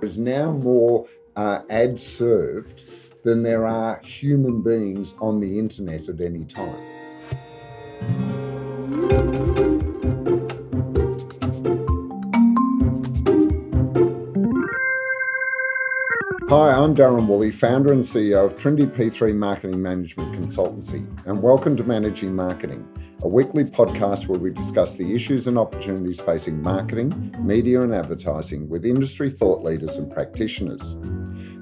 There's now more uh, ads served than there are human beings on the internet at any time. Hi, I'm Darren Woolley, founder and CEO of Trinity P3 Marketing Management Consultancy, and welcome to Managing Marketing, a weekly podcast where we discuss the issues and opportunities facing marketing, media, and advertising with industry thought leaders and practitioners.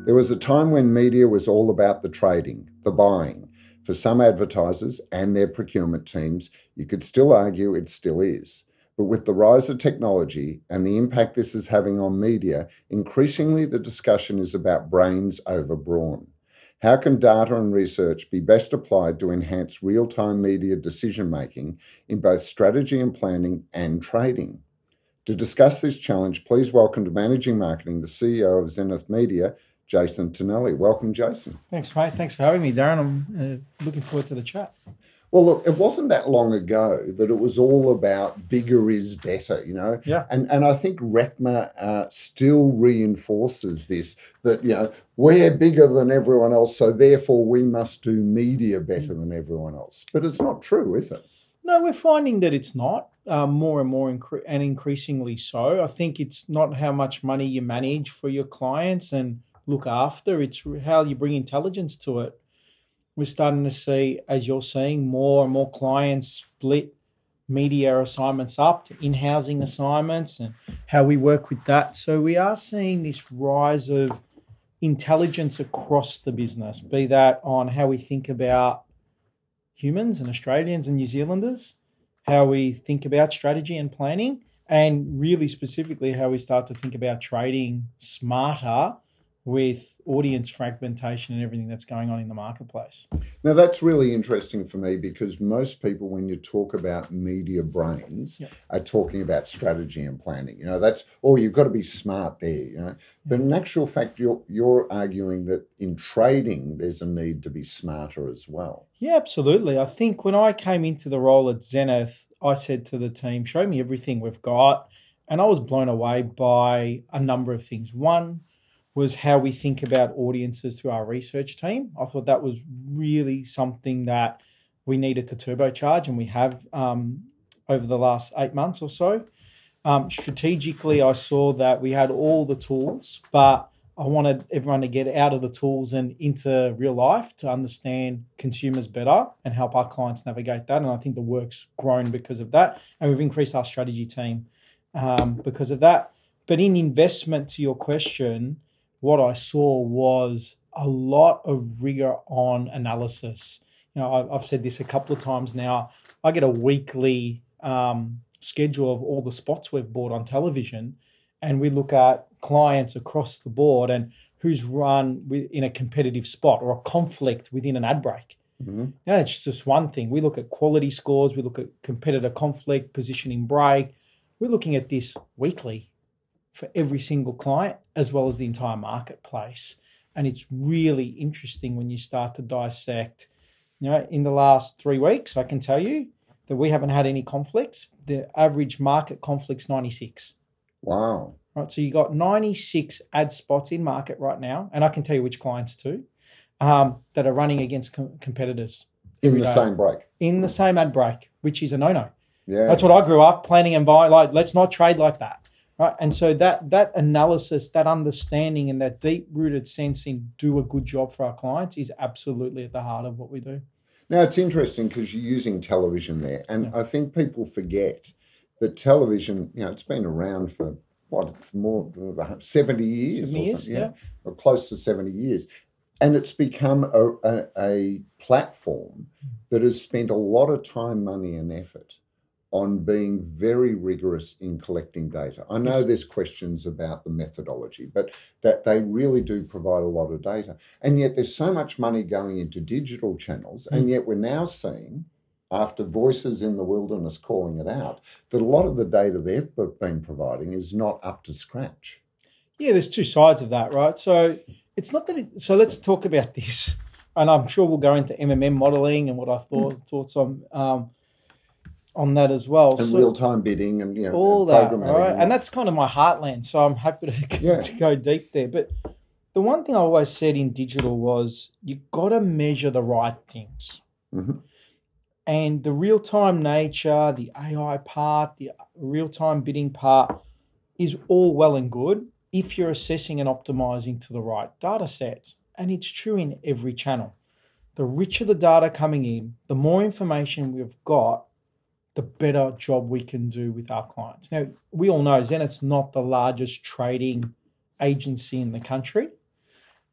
There was a time when media was all about the trading, the buying. For some advertisers and their procurement teams, you could still argue it still is. But with the rise of technology and the impact this is having on media, increasingly the discussion is about brains over brawn. How can data and research be best applied to enhance real time media decision making in both strategy and planning and trading? To discuss this challenge, please welcome to Managing Marketing the CEO of Zenith Media, Jason Tonelli. Welcome, Jason. Thanks, mate. Thanks for having me, Darren. I'm uh, looking forward to the chat. Well, look, it wasn't that long ago that it was all about bigger is better, you know? Yeah. And, and I think RECMA uh, still reinforces this that, you know, we're bigger than everyone else, so therefore we must do media better than everyone else. But it's not true, is it? No, we're finding that it's not um, more and more incre- and increasingly so. I think it's not how much money you manage for your clients and look after, it's how you bring intelligence to it we're starting to see, as you're seeing, more and more clients split media assignments up to in-housing assignments and how we work with that. So we are seeing this rise of intelligence across the business, be that on how we think about humans and Australians and New Zealanders, how we think about strategy and planning, and really specifically how we start to think about trading smarter with audience fragmentation and everything that's going on in the marketplace. Now, that's really interesting for me because most people, when you talk about media brains, yep. are talking about strategy and planning. You know, that's, oh, you've got to be smart there, you know. But in actual fact, you're, you're arguing that in trading, there's a need to be smarter as well. Yeah, absolutely. I think when I came into the role at Zenith, I said to the team, show me everything we've got. And I was blown away by a number of things. One, was how we think about audiences through our research team. I thought that was really something that we needed to turbocharge, and we have um, over the last eight months or so. Um, strategically, I saw that we had all the tools, but I wanted everyone to get out of the tools and into real life to understand consumers better and help our clients navigate that. And I think the work's grown because of that. And we've increased our strategy team um, because of that. But in investment, to your question, what I saw was a lot of rigor on analysis. You know, I've said this a couple of times now. I get a weekly um, schedule of all the spots we've bought on television, and we look at clients across the board and who's run in a competitive spot or a conflict within an ad break. Mm-hmm. Now, it's just one thing. We look at quality scores, we look at competitor conflict, positioning break. We're looking at this weekly for every single client as well as the entire marketplace. And it's really interesting when you start to dissect. You know, in the last three weeks, I can tell you that we haven't had any conflicts. The average market conflict's 96. Wow. Right. So you got 96 ad spots in market right now, and I can tell you which clients too, um, that are running against com- competitors. In the day. same break. In the same ad break, which is a no no. Yeah. That's what I grew up planning and buying. Like, let's not trade like that right and so that that analysis that understanding and that deep rooted sense in do a good job for our clients is absolutely at the heart of what we do now it's interesting because you're using television there and yeah. i think people forget that television you know it's been around for what more uh, 70 years 70 years yeah. yeah or close to 70 years and it's become a, a, a platform mm. that has spent a lot of time money and effort on being very rigorous in collecting data. I know there's questions about the methodology, but that they really do provide a lot of data. And yet there's so much money going into digital channels, mm. and yet we're now seeing after voices in the wilderness calling it out, that a lot of the data they've been providing is not up to scratch. Yeah, there's two sides of that, right? So it's not that. It, so let's talk about this, and I'm sure we'll go into MMM modeling and what I thought thoughts on. Um, on that as well. and So- real time bidding and you know all and that, right? and that's kind of my heartland, so I'm happy to, Yeah. to go deep there. But the one thing I always said in digital was you got to measure the right things. Mhm. And the real time nature, the AI part, the real time bidding part is all well and good if you're assessing and optimizing to the right data sets. And it's true in every channel. The richer the data coming in, the more information we've got, the better job we can do with our clients. Now, we all know Zenith's not the largest trading agency in the country,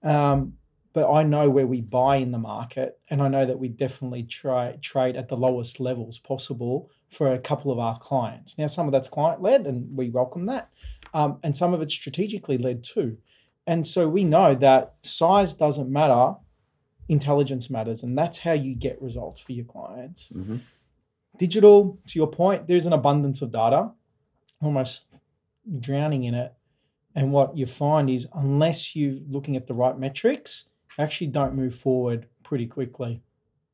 um, but I know where we buy in the market, and I know that we definitely try, trade at the lowest levels possible for a couple of our clients. Now, some of that's client led, and we welcome that, um, and some of it's strategically led too. And so we know that size doesn't matter, intelligence matters, and that's how you get results for your clients Mhm. Digital to your point there's an abundance of data almost drowning in it and what you find is unless you're looking at the right metrics actually don't move forward pretty quickly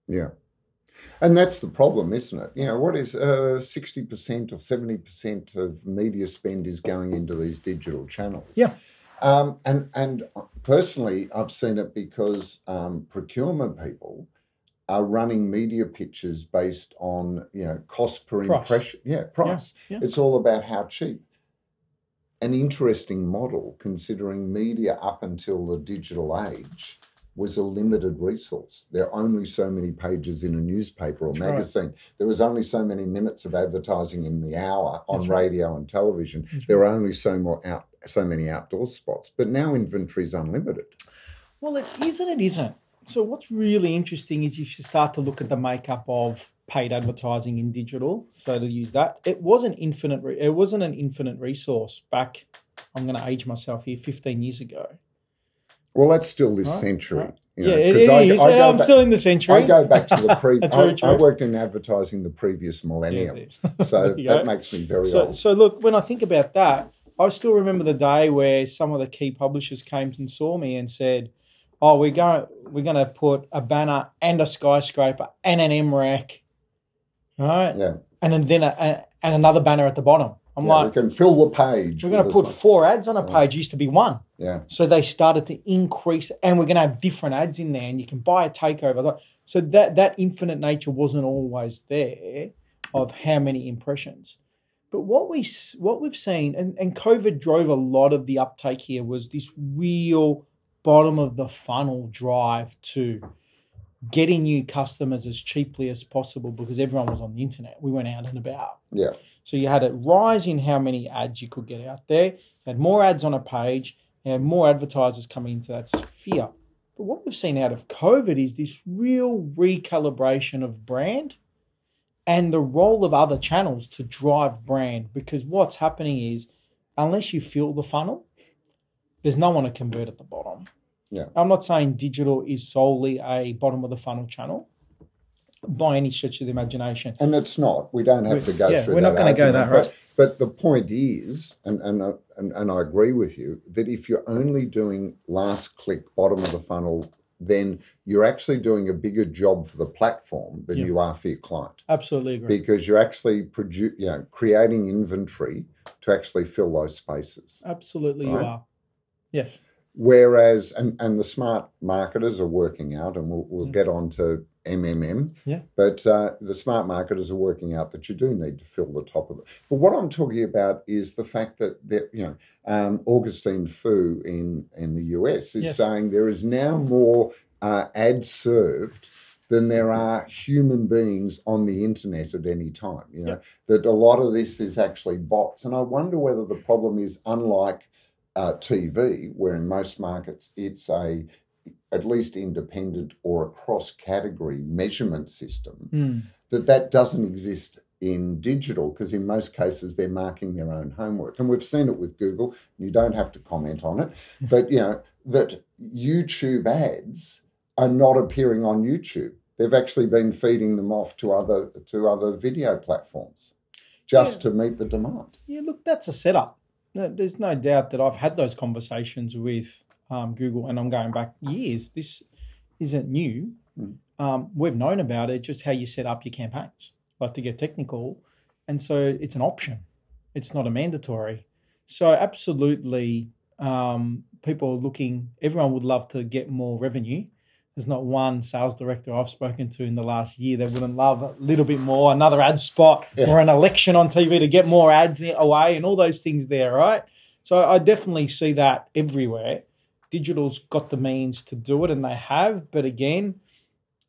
Yeah. And that's the problem, isn't it? You know, what is uh, 60% or 70% of media spend is going into these digital channels. Yeah. Um, and, and personally, I've seen it because um, procurement people are running media pitches based on, you know, cost per Price. impression. Yeah, price. yeah. It's all about how cheap. An interesting model considering media up until the digital age was a limited resource. There are only so many pages in a newspaper or That's right. magazine. There was only so many minutes of advertising in the hour on That's right. radio and television. That's There are only so more out so many outdoor spots. But now inventory is unlimited. well it is and it isn't so what's really interesting is if you start to look at the makeup of paid advertising in digital so to use that it wasn't infinite re- it wasn't an infinite resource back i'm going to age myself here 15 years ago Well, that's still this Right, century. right. you know, yeah it 'cause I, is. I I'm back- still in the century I go back to the pre. That's I, I worked in advertising the previous millennium, Yeah, so that go. makes me very So, old. so look, when I think about that, I still remember the day where some of the key publishers came and saw me and said, "Oh, we're going, we're going to put a banner and a skyscraper and an MREC, right? Yeah, And then, then a, a- and another banner at the bottom." I'm yeah, we can fill the page. "We're going to put this four ads on a page. Used to be one." one. Yeah, So they started to increase, and we're going to have different ads in there, and you can buy a takeover. So that that infinite nature wasn't always there of how many impressions. But what we what we've seen, and, and COVID drove a lot of the uptake here, was this real bottom of the funnel drive to getting new customers as cheaply as possible because everyone was on the internet. We went out and about. yeah, So you had a rise in how many ads you could get out there. You had more ads on a page, had more advertisers coming into that sphere. But what we've seen out of COVID is this real recalibration of brand and the role of other channels to drive brand. Because what's happening is, unless you fill the funnel, there's no one to convert at the bottom. Yeah. I'm not saying digital is solely a bottom of the funnel channel by any stretch of the imagination. and it's not. We don't have to go Yeah, through. we're not that gonna go that but- But the point is, and and, uh, and and I agree with you that if you're only doing last click, bottom of the funnel, then you're actually doing a bigger job for the platform than Yeah. you are for your client. Absolutely agree. because you're actually produ- you know, creating inventory to actually fill those spaces. Absolutely, you are. Yes. Whereas, and, and the smart marketers are working out, and we'll, we'll get on to MMM, Yeah. but uh, the smart marketers are working out that you do need to fill the top of it. But what I'm talking about is the fact that, that you know, um, Augustine Fou in, in the US is Yes. saying there is now more uh, ads served than there are human beings on the internet at any time. You know, that a lot of this is actually bots. And I wonder whether the problem is unlike uh, TV, where in most markets it's a at least independent or a cross category measurement system, Mm. that that doesn't exist in digital because in most cases they're marking their own homework and we've seen it with google you don't have to comment on it but you know that youtube ads are not appearing on youtube they've actually been feeding them off to other to other video platforms just to meet the demand Yeah, look, that's a setup. No, There's no doubt that I've had those conversations with um, Google, and I'm going back years. This isn't new. Mm. Um, we've known about it, just how you set up your campaigns. like to get technical. And so it's an option, it's not a mandatory. So, absolutely, um, people are looking, everyone would love to get more revenue. There's not one sales director I've spoken to in the last year that wouldn't love a little bit more, another ad spot Yeah. or an election on TV to get more ads away and all those things there, right? So I definitely see that everywhere. Digital's got the means to do it and they have, but again,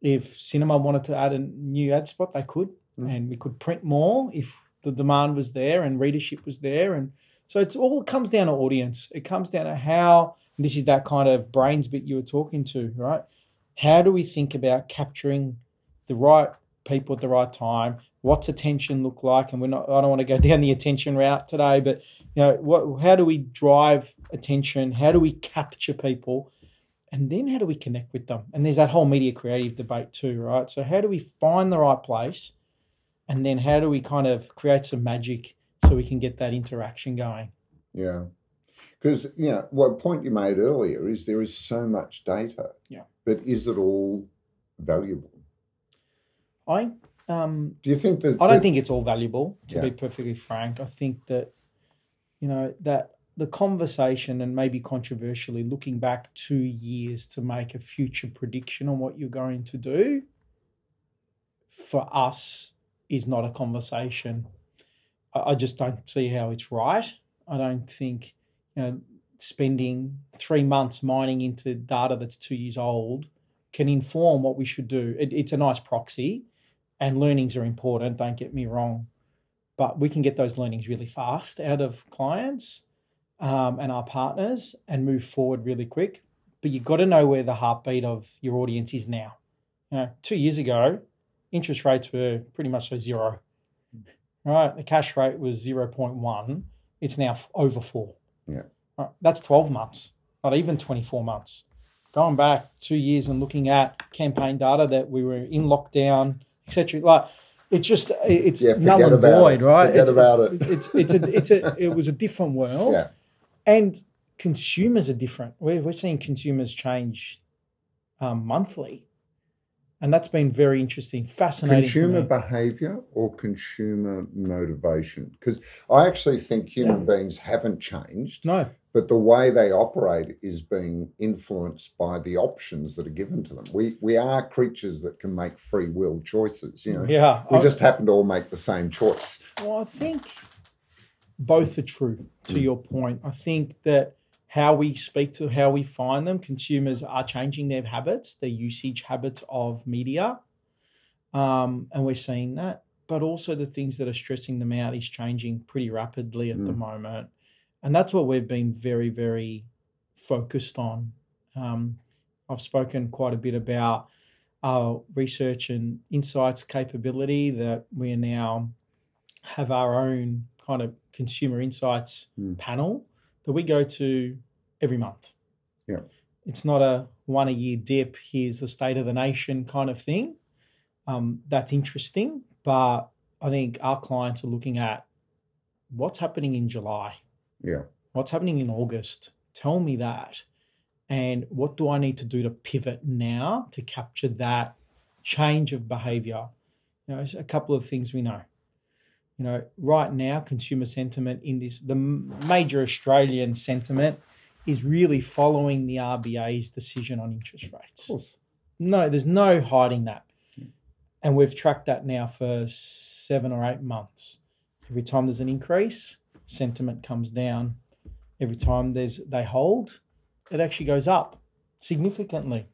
if cinema wanted to add a new ad spot, they could, Mm. and we could print more if the demand was there and readership was there. And so it's all it comes down to audience. It comes down to how this is that kind of brains bit you were talking to, right? How do we think about capturing the right people at the right time? What's attention look like? And we're not. I don't want to go down the attention route today, but you know, what? How do we drive attention? How do we capture people? And then how do we connect with them? And there's that whole media creative debate too, right? So how do we find the right place? And then how do we kind of create some magic so we can get that interaction going? Yeah. Because, you know, what point you made earlier is there is so much data. Yeah. But is it all valuable? I um Do you think that. I don't that- think it's all valuable, to Yeah. be perfectly frank. I think that, you know, that the conversation and maybe controversially looking back two years to make a future prediction on what you're going to do for us is not a conversation. I I just don't see how it's right. I don't think, you know, spending three months mining into data that's two years old can inform what we should do. It, it's a nice proxy and learnings are important, don't get me wrong. But we can get those learnings really fast out of clients um, and our partners and move forward really quick. But you've got to know where the heartbeat of your audience is now. You know, two years ago, interest rates were pretty much so zero. Right? The cash rate was 0.1. It's now over four. Yeah. Right? That's 12 months, not even 24 months. Going back two years and looking at campaign data that we were in lockdown, etc. Like it's just it's Yeah, null and void, it. right? Forget it's, about it. It's it's a it's a it was a different world, Yeah. and consumers are different. We're we're seeing consumers change um, monthly, and that's been very interesting, fascinating. Consumer behavior or consumer motivation? Because I actually think human beings haven't changed, no, but the way they operate is being influenced by the options that are given to them. We we are creatures that can make free will choices. You know, yeah, we I- just happen to all make the same choice. Well, I think both are true to hmm. your point. I think that how we speak to how we find them, consumers are changing their habits, their usage habits of media. Um, and we're seeing that. But also the things that are stressing them out is changing pretty rapidly at the Mm. moment. And that's what we've been very, very focused on. Um, I've spoken quite a bit about our research and insights capability that we now have our own kind of consumer insights Mm. panel that we go to every month. Yeah. It's not a one a year dip, here's the state of the nation kind of thing. Um, that's interesting, but I think our clients are looking at what's happening in July, Yeah. what's happening in August. Tell me that. And what do I need to do to pivot now to capture that change of behavior? You know, a couple of things we know. You know, right now, consumer sentiment in this, the major Australian sentiment is really following the RBA's decision on interest rates. Of course. No, there's no hiding that. And we've tracked that now for seven or eight months. Every time there's an increase, sentiment comes down. Every time there's they hold, it actually goes up significantly.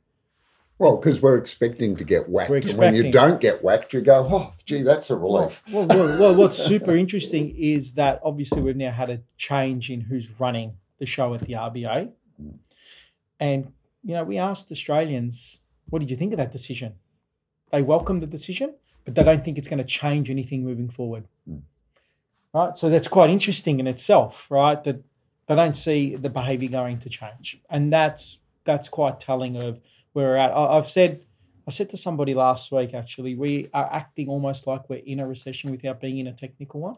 Well, because we're expecting to get whacked. And when you don't get whacked, you go, oh, gee, that's a relief. Well, well, well, what's super interesting is that obviously we've now had a change in who's running the show at the RBA. And, you know, we asked Australians, what did you think of that decision? They welcome the decision, but they don't think it's going to change anything moving forward. Hmm. Right. So that's quite interesting in itself, right? That they don't see the behavior going to change. And that's that's quite telling of where we're at. I, I've said I said to somebody last week actually, we are acting almost like we're in a recession without being in a technical one.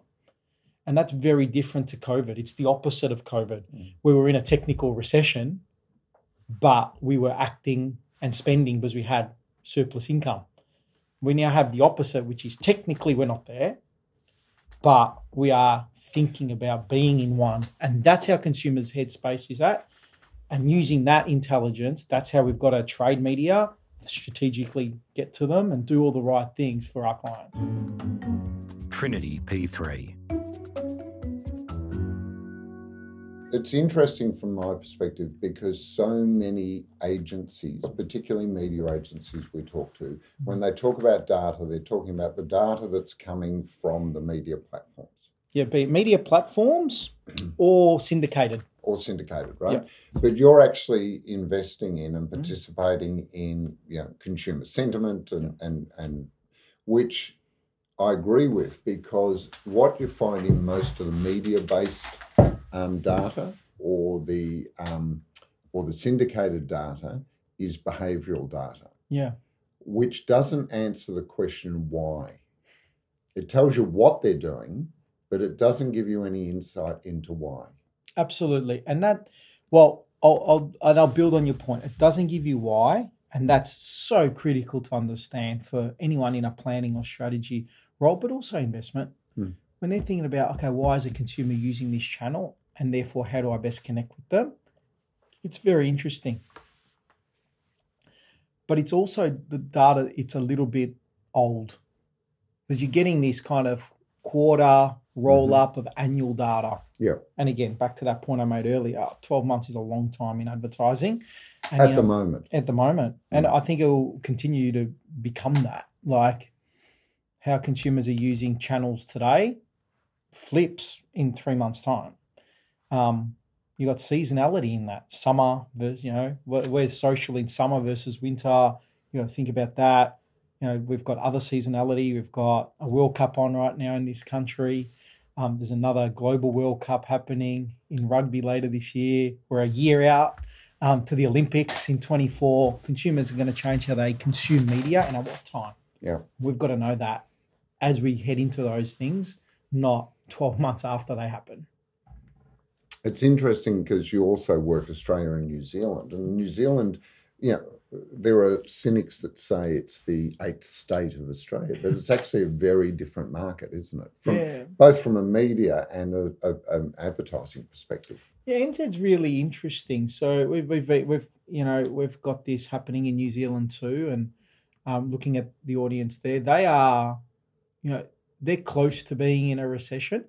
And that's very different to COVID. It's the opposite of COVID. Mm. We were in a technical recession, but we were acting and spending because we had surplus income. We now have the opposite, which is technically we're not there, but we are thinking about being in one. And that's how consumers' headspace is at. And using that intelligence, that's how we've got to trade media, strategically get to them and do all the right things for our clients. Trinity P3. It's interesting from my perspective because so many agencies, particularly media agencies we talk to, when they talk about data, they're talking about the data that's coming from the media platforms Yeah, be it media platforms or syndicated. Or syndicated, right? But you're actually investing in and participating in you know, consumer sentiment and, and and which I agree with because what you find in most of the media based um, data or the um, or the syndicated data is behavioural data, Yeah. which doesn't answer the question why. It tells you what they're doing, but it doesn't give you any insight into why. Absolutely. And that, well, I'll, I'll, and I'll build on your point. It doesn't give you why. And that's so critical to understand for anyone in a planning or strategy role, but also investment. Hmm. When they're thinking about, okay, why is a consumer using this channel? And therefore, how do I best connect with them? It's very interesting. But it's also the data, it's a little bit old because you're getting this kind of quarter roll up of annual data. Yeah. And again, back to that point I made earlier, 12 months is a long time in advertising. And, At you the know, moment. at the moment. And I think it will continue to become that. Like how consumers are using channels today flips in three months' time. Um, you got seasonality in that summer versus you know wh- where's social in summer versus winter. You know, think about that. You know, we've got other seasonality. We've got a World Cup on right now in this country. Um, there's another global World Cup happening in rugby later this year. We're a year out um, to the Olympics in 24. Consumers are going to change how they consume media and at what time. Yeah. We've got to know that as we head into those things, not 12 months after they happen. It's interesting because you also work Australia and New Zealand. And New Zealand, you know, there are cynics that say it's the eighth state of Australia, but it's actually a very different market, isn't it? From Yeah. both from a media and a, a, an advertising perspective. Yeah, NZ's really interesting. So we've, we've we've you know we've got this happening in New Zealand too, and um, looking at the audience there, they are, you know, they're close to being in a recession,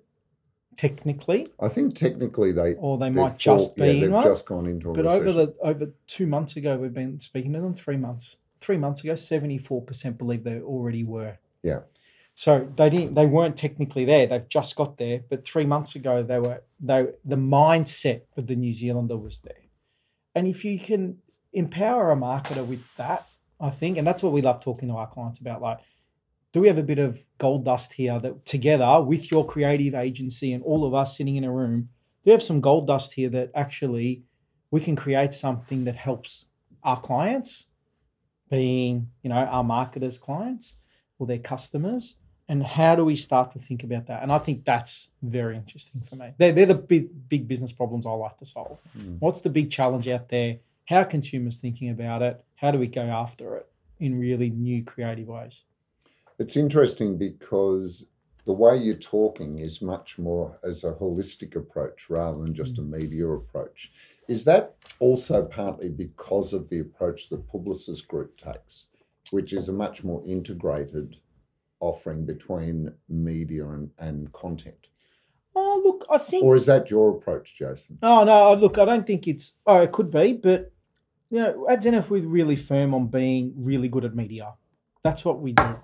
technically, I think technically they or they might just be yeah, they've one. just gone into a But recession. over the over two months ago, we've been speaking to them. Three months, three months ago, seventy four percent believe they already were. Yeah. So they didn't. They weren't technically there. They've just got there. But three months ago, they were. They the mindset of the New Zealander was there, and if you can empower a marketer with that, I think, and that's what we love talking to our clients about. Like, do we have a bit of gold dust here that together with your creative agency and all of us sitting in a room, do we have some gold dust here that actually we can create something that helps our clients, being you know our marketers' clients or their customers, and how do we start to think about that? And I think that's very interesting for me. They're, they're the big big business problems I like to solve. Hmm. What's the big challenge out there? How are consumers thinking about it? How do we go after it in really new creative ways? It's interesting because the way you're talking is much more as a holistic approach rather than just a mm. media approach. Is that also partly because of the approach the Publicis Group takes, which is a much more integrated offering between media and, and content? Oh, look, I think Or is that your approach, Jason? No, no. Look, I don't think it's. Oh, it could be, but you know, at Zenith, we're really firm on being really good at media. That's what we do,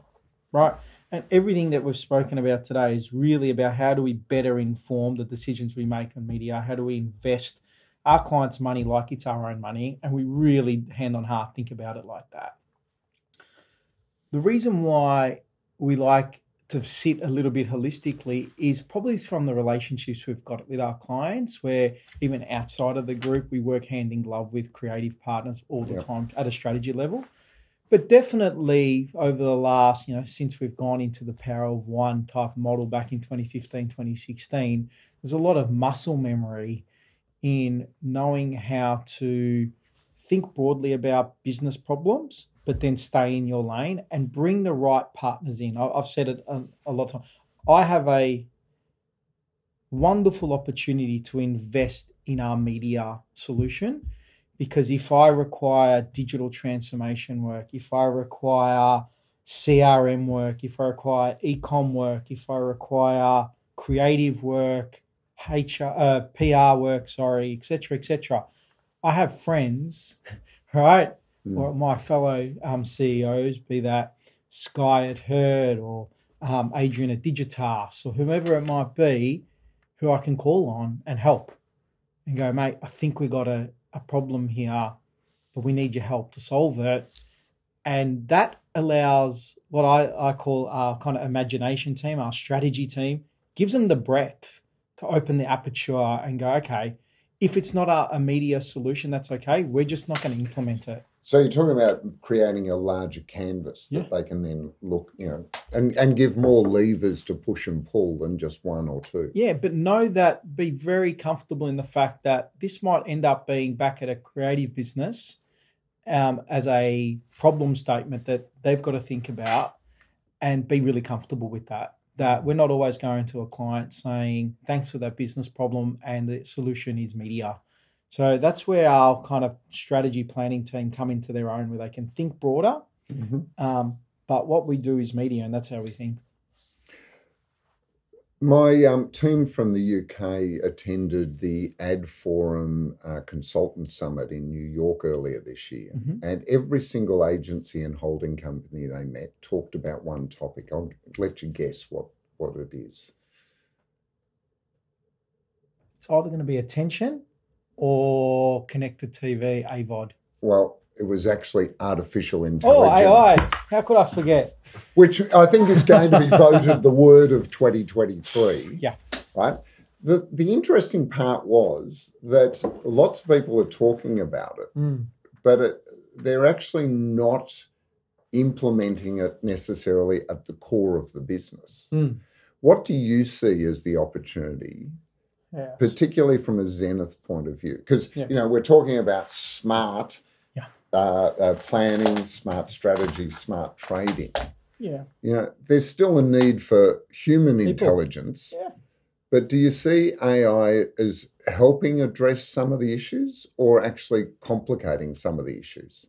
right? And everything that we've spoken about today is really about how do we better inform the decisions we make on media? How do we invest our clients' money like it's our own money? And we really, hand on heart, think about it like that. The reason why we like to sit a little bit holistically is probably from the relationships we've got with our clients, where even outside of the group, we work hand in glove with creative partners all the Yeah. time at a strategy level. But definitely over the last, you know, since we've gone into the power of one type model back in 2015, 2016, there's a lot of muscle memory in knowing how to think broadly about business problems but then stay in your lane and bring the right partners in. I've said it a lot of times. I have a wonderful opportunity to invest in our media solution because if I require digital transformation work, if I require CRM work, if I require ecom work, if I require creative work, HR, uh, PR work, sorry, etc., etc. I have friends, right, Mm. or my fellow um, CEOs, be that Sky at Herd or um, Adrian at Digitas or whomever it might be, who I can call on and help and go, mate, I think we got a, a problem here, but we need your help to solve it. And that allows what I, I call our kind of imagination team, our strategy team, gives them the breadth to open the aperture and go, okay, if it's not a, a media solution, that's okay. We're just not going to implement it. So you're talking about creating a larger canvas that Yeah. they can then look, you know, and, and give more levers to push and pull than just one or two. Yeah, but know that be very comfortable in the fact that this might end up being back at a creative business um, as a problem statement that they've got to think about and be really comfortable with that. That we're not always going to a client saying, thanks for that business problem and the solution is media. So that's where our kind of strategy planning team come into their own, where they can think broader. Mhm. Um, but what we do is media, and that's how we think. My um, team from the UK attended the Ad Forum uh, Consultant Summit in New York earlier this year, Mhm. and every single agency and holding company they met talked about one topic. I'll let you guess what, what it is. It's either going to be attention or connected TV, AVOD. Well, it was actually artificial intelligence. Oh, AI. How could I forget? which I think is going to be voted the word of 2023. Yeah. Right. The, the interesting part was that lots of people are talking about it, Mm. but it, they're actually not implementing it necessarily at the core of the business. Mm. What do you see as the opportunity, Yes. particularly from a Zenith point of view? Because Yeah. you know we're talking about smart Yeah. uh, uh, planning, smart strategy, smart trading. Yeah. You know, there's still a need for human People. intelligence. Yeah. But do you see AI as helping address some of the issues or actually complicating some of the issues?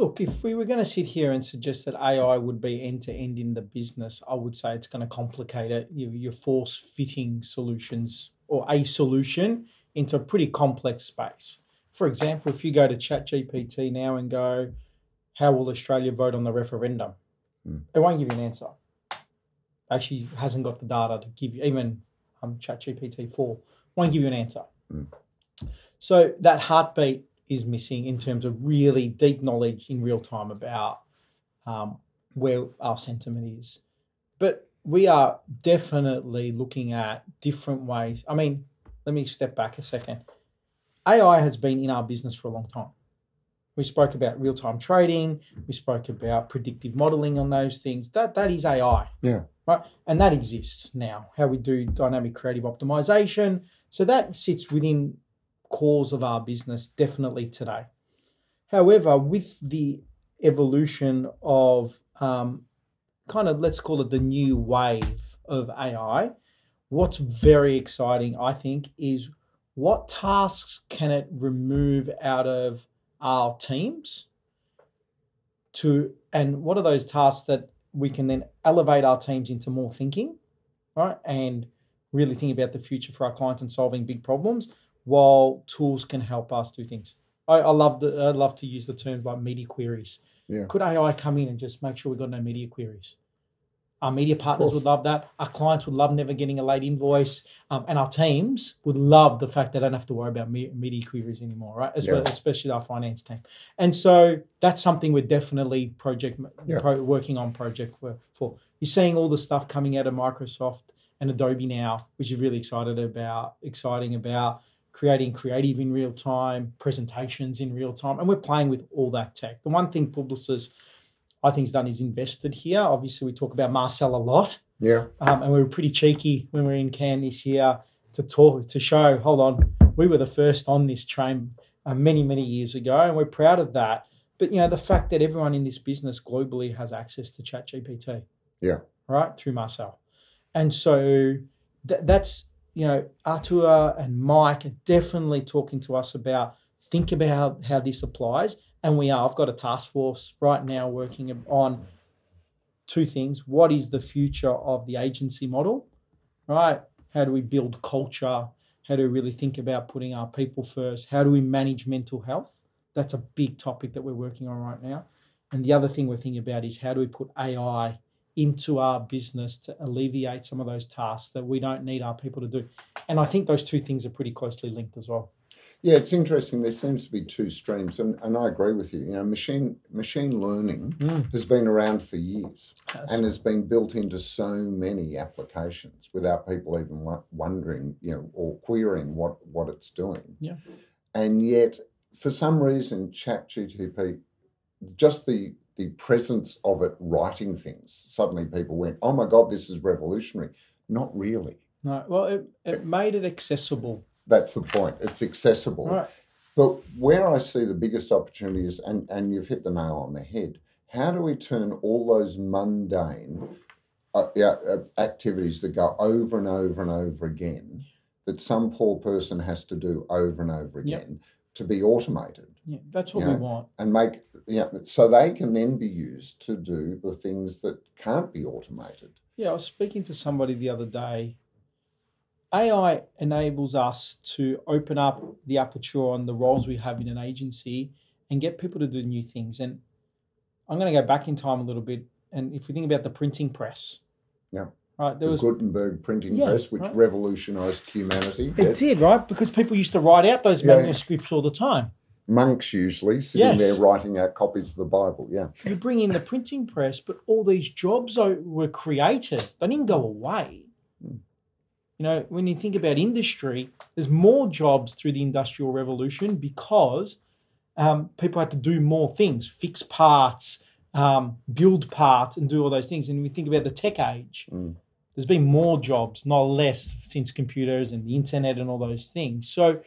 Look, if we were going to sit here and suggest that AI would be end to end in the business, I would say it's going to complicate it. You, you're force fitting solutions or a solution into a pretty complex space. For example, if you go to ChatGPT now and go, How will Australia vote on the referendum? Mm. It won't give you an answer. Actually, hasn't got the data to give you, even um, ChatGPT 4 won't give you an answer. Mm. So that heartbeat is missing in terms of really deep knowledge in real time about um, where our sentiment is. But we are definitely looking at different ways. I mean, let me step back a second. AI has been in our business for a long time. We spoke about real time trading. We spoke about predictive modeling on those things. That that is AI. Yeah. Right. And that exists now. How we do dynamic creative optimization. So that sits within cores of our business definitely today. However, with the evolution of um, kind of let's call it the new wave of AI, what's very exciting, I think, is what tasks can it remove out of our teams to and what are those tasks that we can then elevate our teams into more thinking right and really think about the future for our clients and solving big problems while tools can help us do things i, I love the i love to use the term like media queries Yeah. could ai come in and just make sure we got no media queries our media partners would love that. Our clients would love never getting a late invoice, um, and our teams would love the fact they don't have to worry about me- media queries anymore, right? As well, especially our finance team. And so that's something we're definitely project Yeah. pro, working on project for, for. You're seeing all the stuff coming out of Microsoft and Adobe now, which is really excited about, exciting about creating creative in real time, presentations in real time, and we're playing with all that tech. The one thing Publicis I think has done is invested here. Obviously, we talk about Marcel a lot, Yeah. um, and we were pretty cheeky when we were in Cannes this year to talk to show. Hold on, we were the first on this train uh, many many years ago, and we're proud of that. But you know, the fact that everyone in this business globally has access to ChatGPT. Yeah. Right through Marcel, and so th- that's you know Arthur and Mike are definitely talking to us about think about how this applies, and we are. I've got a task force right now working on two things. What is the future of the agency model? Right? How do we build culture? How do we really think about putting our people first? How do we manage mental health? That's a big topic that we're working on right now. And the other thing we're thinking about is how do we put AI into our business to alleviate some of those tasks that we don't need our people to do? And I think those two things are pretty closely linked as well. Yeah, it's interesting. There seems to be two streams, and, and I agree with you. You know, machine machine learning Mm. has been around for years Yes. and has been built into so many applications without people even wondering, you know, or querying what what it's doing. Yeah. And yet, for some reason, ChatGTP, just the the presence of it writing things, suddenly people went, "Oh my god, this is revolutionary." Not really. No, well, it, it made it accessible. That's the point. It's accessible. Right. But where I see the biggest opportunity is, and, and you've hit the nail on the head, how do we turn all those mundane uh, yeah, uh, activities that go over and over and over again, that some poor person has to do over and over Yep. To be automated Yeah, that's what we want. and make, yeah, so they can then be used to do the things that can't be automated. Yeah, I was speaking to somebody the other day. AI enables us to open up the aperture on the roles we have in an agency and get people to do new things. And I'm going to go back in time a little bit. And if we think about the printing press, Yeah. Right, there the was Gutenberg printing Yeah, press, which right. revolutionized humanity. it did right because people used to write out those Yeah. manuscripts all the time. monks usually sitting Yes. there writing out copies of the Bible. Yeah, You bring in the printing press, but all these jobs were created. They didn't go away. Hmm. You know, when you think about industry, there's more jobs through the Industrial Revolution because um, people had to do more things, fix parts, um, build parts, and do all those things. And we think about the tech age, Mm. There's been more jobs, not less, since computers and the internet and all those things. So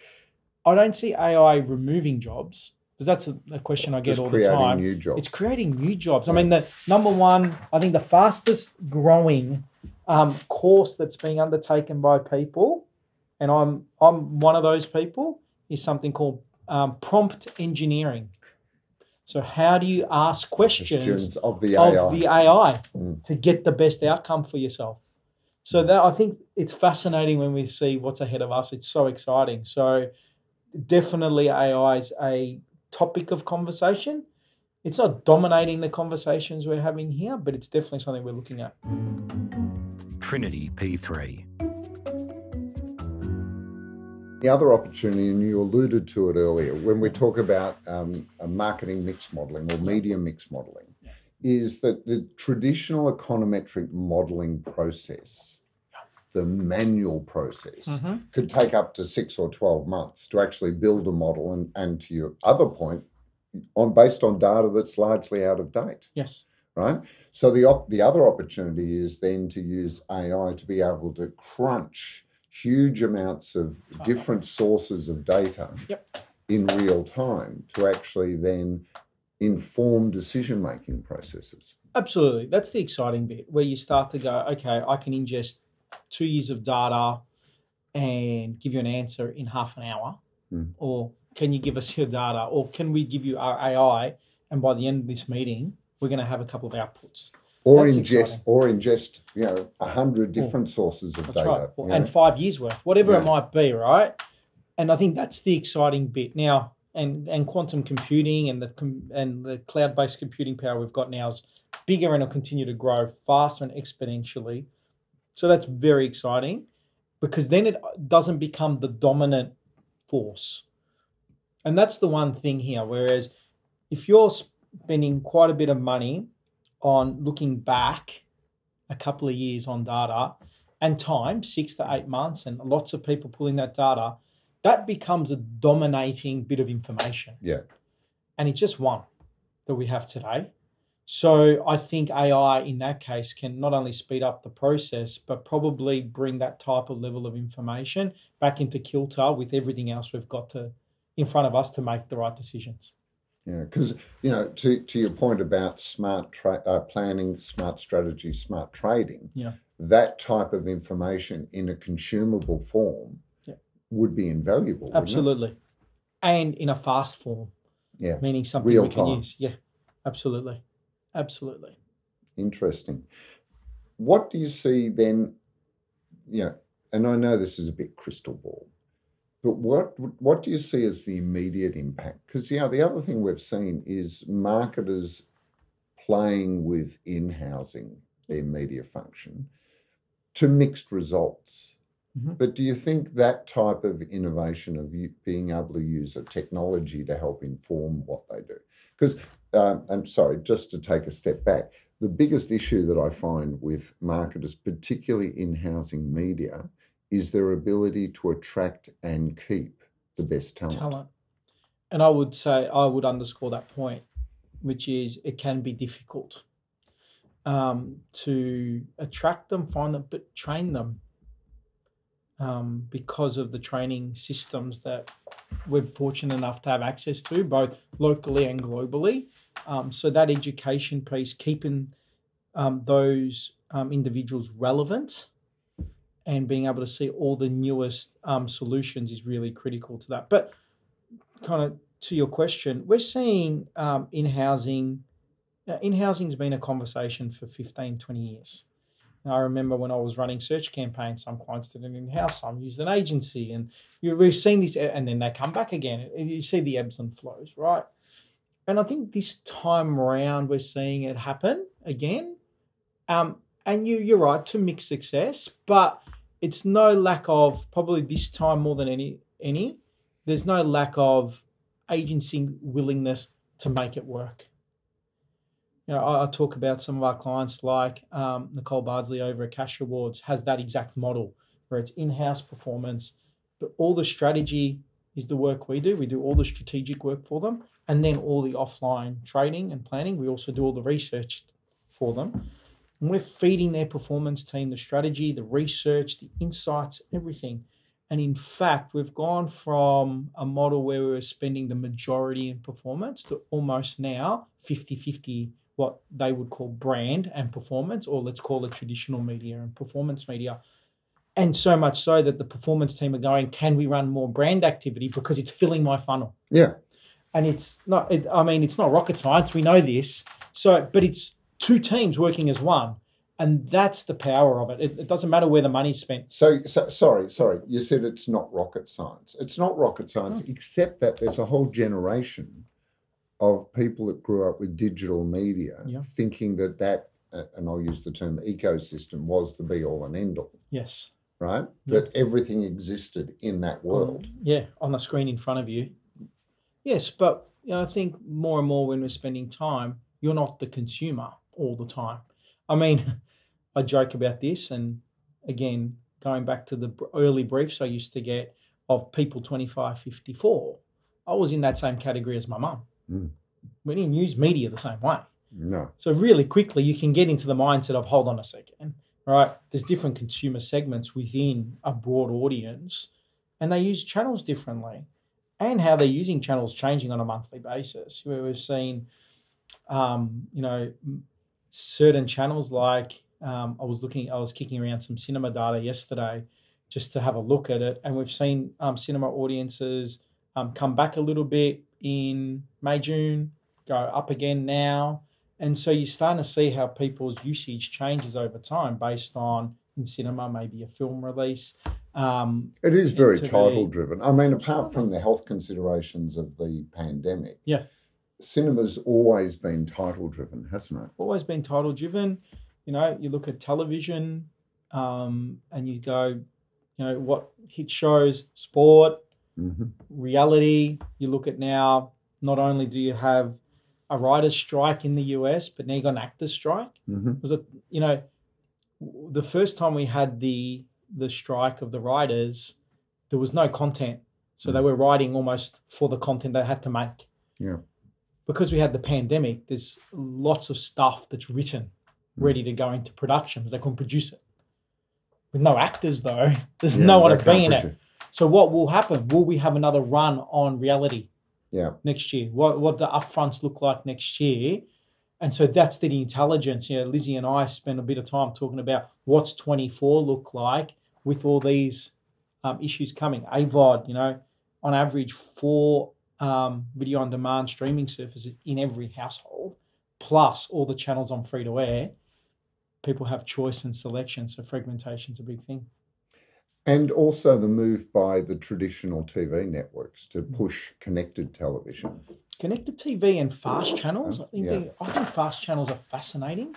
I don't see AI removing jobs because that's a, a question I get just all the creating time. new jobs. It's creating new jobs. I mean, the number one, I think the fastest growing um, course that's being undertaken by people, and I'm I'm one of those people, is something called um, prompt engineering. So how do you ask questions Questions of the AI. of the AI Mm. to get the best outcome for yourself. So that I think it's fascinating when we see what's ahead of us. It's so exciting. So definitely AI is a topic of conversation. It's not dominating the conversations we're having here, but it's definitely something we're looking at. Trinity P3. The other opportunity, and you alluded to it earlier, when we talk about um, a marketing mix modeling or media mix modeling, is that the traditional econometric modeling process, the manual process, Mm-hmm. could take up to six or 12 months to actually build a model. And, and to your other point, on based on data that's largely out of date. Yes. right? So the op- the other opportunity is then to use AI to be able to crunch huge amounts of different sources of data Yep. in real time to actually then inform decision making processes. Absolutely. That's the exciting bit where you start to go, okay, I can ingest two years of data and give you an answer in half an hour. Hmm. Or can you give us your data? Or can we give you our AI? And by the end of this meeting, we're going to have a couple of outputs. Or That's ingest exciting. or ingest, you know, a hundred different sources of That's data. right. you know. And five years worth, whatever it might be, right? And I think that's the exciting bit now. And and quantum computing and the com- and the cloud based computing power we've got now is bigger and will continue to grow faster and exponentially. So that's very exciting because then it doesn't become the dominant force. And that's the one thing here. Whereas if you're spending quite a bit of money on looking back a couple of years on data and time, six to eight months, and lots of people pulling that data, that becomes a dominating bit of information. Yeah. And it's just one that we have today. So I think AI in that case can not only speed up the process, but probably bring that type of level of information back into kilter with everything else we've got to in front of us to make the right decisions. Yeah, because you know, to to your point about smart tra- uh, planning, smart strategy, smart trading, Yeah. that type of information in a consumable form. Would be invaluable. Absolutely. And in a fast form, Yeah, meaning something Real we can use. Yeah, absolutely. Absolutely. interesting. What do you see then? Yeah, and I know this is a bit crystal ball, but what what do you see as the immediate impact? Because yeah, the other thing we've seen is marketers playing with in housing their media function to mixed results. Mhm. But do you think that type of innovation of being able to use a technology to help inform what they do? Because um, I'm sorry, just to take a step back, the biggest issue that I find with marketers, particularly in housing media, is their ability to attract and keep the best talent. Talent. And I would say, I would underscore that point, which is it can be difficult um, to attract them, find them, but train them um, because of the training systems that we're fortunate enough to have access to, both locally and globally. Um, so that education piece, keeping um, those um, individuals relevant and being able to see all the newest um, solutions is really critical to that. But kind of to your question, we're seeing um, in housing, uh, in housing's been a conversation for 15, 20 years. And I remember when I was running search campaigns, some clients did it in house, some used an agency, and you- we've seen this, and then they come back again. You see the ebbs and flows, right? And I think this time around, we're seeing it happen again. Um, and you, you're right to mixed success, but it's no lack of probably this time more than any any. There's no lack of agency willingness to make it work. You know, I, I talk about some of our clients like um, Nicole Bardsley over at Cash Rewards has that exact model where it's in-house performance, but all the strategy is the work we do. We do all the strategic work for them, and then all the offline trading and planning. We also do all the research for them. And we're feeding their performance team the strategy, the research, the insights, everything. And in fact, we've gone from a model where we were spending the majority in performance to almost now 50 50 what they would call brand and performance, or let's call it traditional media and performance media. And so much so that the performance team are going, can we run more brand activity because it's filling my funnel? Yeah, and it's not it, i mean it's not rocket science we know this so but it's two teams working as one and that's the power of it it, it doesn't matter where the money's spent So, so sorry, sorry. You said it's not rocket science. It's not rocket science, mm. except that there's a whole generation of people that grew up with digital media Yeah. thinking that that, uh, and I'll use the term ecosystem, was the be all and end all, yes right? That everything existed in that world. yeah on the screen in front of you yes but you know, i think more and more when we're spending time you're not the consumer all the time i mean i joke about this and again going back to the early briefs i used to get of people 25 54 i was in that same category as my mum Mm. we didn't use media the same way No. so really quickly, you can get into the mindset of hold on a second, right? There's different consumer segments within a broad audience, and they use channels differently, and how they're using channels changing on a monthly basis. Where we've seen, um, you know, certain channels like um, I was looking, I was kicking around some cinema data yesterday just to have a look at it, and we've seen um, cinema audiences um, come back a little bit in May, June, go up again now. And so you're starting to see how people's usage changes over time based on in cinema, maybe a film release. Um, It is very title driven. I mean, apart from the health considerations of the pandemic, Yeah. cinema's always been title driven, hasn't it? always been title driven. You know, you look at television um, and you go, you know, what hit shows, sport, Mm-hmm. reality. You look at now, not only do you have a writer's strike in the US, but now you got an actor's strike. Mm-hmm. was it you know the first time we had the the strike of the writers there was no content so they were writing almost for the content they had to make Yeah. because we had the pandemic there's lots of stuff that's written ready to go into production because they couldn't produce it with no actors though there's Yeah, no one to be in it so what will happen will we have another run on reality Yeah. next year? What what the upfronts look like next year? And so that's the intelligence. You know, Lizzie and I spent a bit of time talking about what's 24 look like with all these um, issues coming. AVOD, you know, on average, four um, video on demand streaming services in every household, plus all the channels on free to air. People have choice and selection, so fragmentation's a big thing. And also the move by the traditional TV networks to Mm. push connected television. Connected TV and fast channels. I think Yeah. they, I think fast channels are fascinating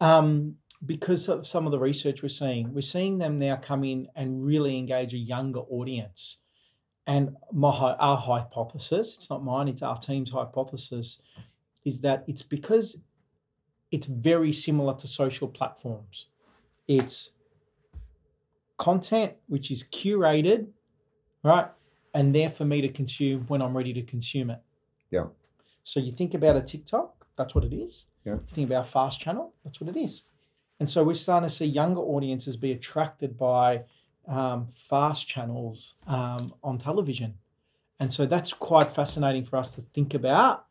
um, because of some of the research we're seeing. We're seeing them now come in and really engage a younger audience. And my our hypothesis, it's not mine, it's our team's hypothesis, is that it's because it's very similar to social platforms. It's content which is curated, right? And there for me to consume when I'm ready to consume it. Yeah. So you think about a TikTok, that's what it is. Yeah. You think about a fast channel, that's what it is. And so we're starting to see younger audiences be attracted by um, fast channels um, on television. And so that's quite fascinating for us to think about.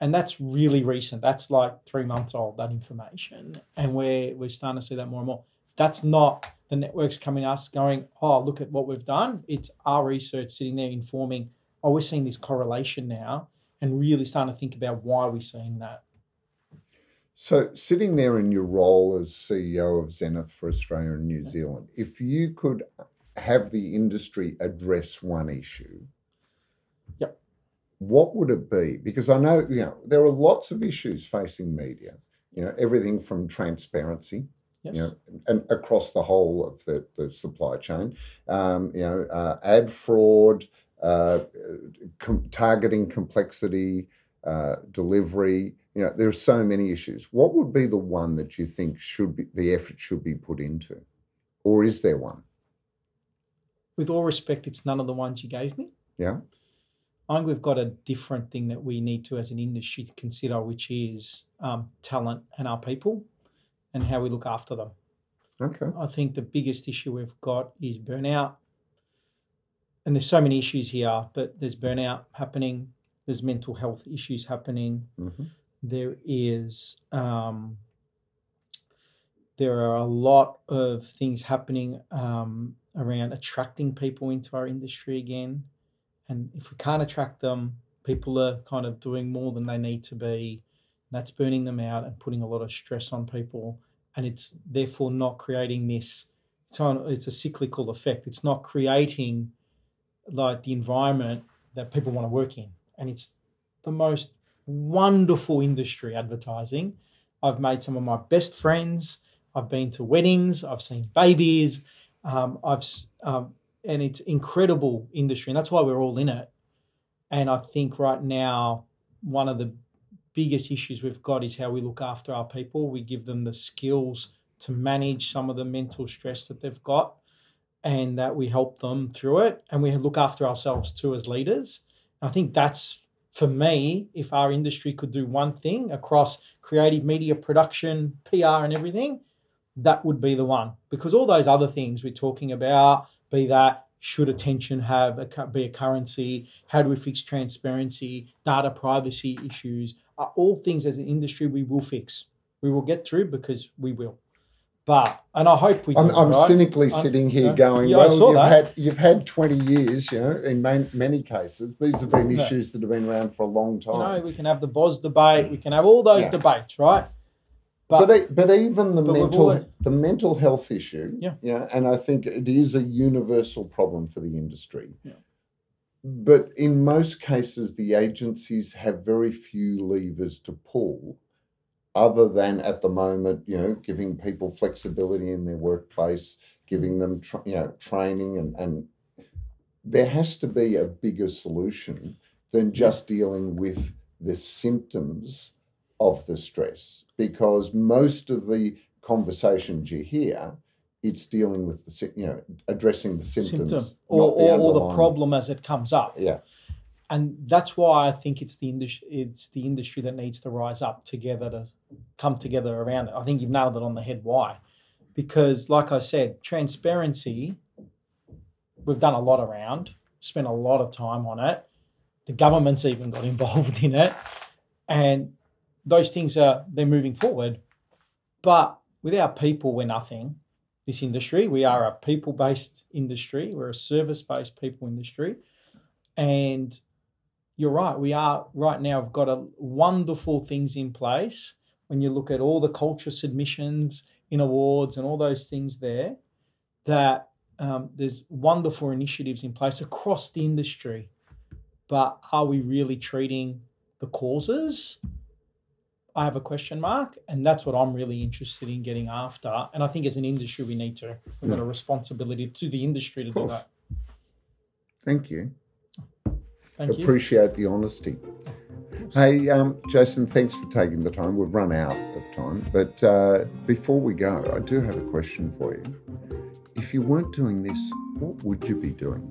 And that's really recent. That's like three months old, that information. And we're, we're starting to see that more and more. That's not the networks coming to us going, oh, look at what we've done. It's our research sitting there informing, oh, we're seeing this correlation now and really starting to think about why we're seeing that. So, sitting there in your role as CEO of Zenith for Australia and New Zealand, if you could have the industry address one issue, Yep. what would it be? Because I know, you know, there are lots of issues facing media, you know, everything from transparency, Yes. you know, and across the whole of the, the supply chain, um, you know, uh, ad fraud, uh, com- targeting complexity, uh, delivery. You know, there are so many issues. What would be the one that you think should be the effort should be put into, or is there one? With all respect, it's none of the ones you gave me. Yeah, I think we've got a different thing that we need to, as an industry, consider, which is um, talent and our people and how we look after them. okay, I think the biggest issue we've got is burnout. And there's so many issues here, but there's burnout happening, there's mental health issues happening, hmm there is um, there are a lot of things happening um, around attracting people into our industry again. And if we can't attract them people are kind of doing more than they need to be that's burning them out and putting a lot of stress on people. And it's therefore not creating this it's on it's a cyclical effect. It's not creating like the environment that people want to work in. And it's the most wonderful industry advertising. I've made some of my best friends. I've been to weddings. I've seen babies. Um, i've um, and it's incredible industry and that's why we're all in it. And i think right now one of the biggest issues we've got is how we look after our people. We give them the skills to manage some of the mental stress that they've got and that we help them through it. And we look after ourselves too as leaders. I think that's for me if our industry could do one thing across creative media production pr and everything that would be the one. Because all those other things we're talking about be that should attention have a, be a currency how do we fix transparency data privacy issues are all things as an industry we will fix we will get through because we will but and i hope we do I'm, I'm right? cynically I- sitting here going, Yeah, well, you've that. had you've had 20 years, you know, in man, many cases. These have been Yeah. issues that have been around for a long you know time. we can have the voz debate we can have all those Yeah. debates right but e- but even the but mental all- the mental health issue, Yeah. and I think it is a universal problem for the industry. Yeah. But in most cases, the agencies have very few levers to pull, other than at the moment, you know, giving people flexibility in their workplace, giving them tra- you know training, and and there has to be a bigger solution than just dealing with the symptoms of the stress because most of the conversations you hear it's dealing with the you know addressing the symptoms symptom or, the or, or the problem as it comes up yeah and that's why I think it's the industry it's the industry that needs to rise up together to come together around it. I think you've nailed it on the head. Why? Because, like I said, transparency we've done a lot around, spent a lot of time on it. The government's even got involved in it. And those things are they're moving forward. But without people, we're nothing. This industry, we are a people-based industry. We're a service-based people industry, and you're right. We are right now. We've got a wonderful things in place. When you look at all the culture submissions in awards and all those things there, that um, there's wonderful initiatives in place across the industry. But are we really treating the causes I have a question mark, and that's what I'm really interested in getting after. And I think as an industry, we need to. We've got a responsibility to the industry to do that. Thank you. Thank you. Appreciate the honesty. Hey, um, Jason, thanks for taking the time. We've run out of time, but uh, before we go, I do have a question for you. If you weren't doing this, what would you be doing?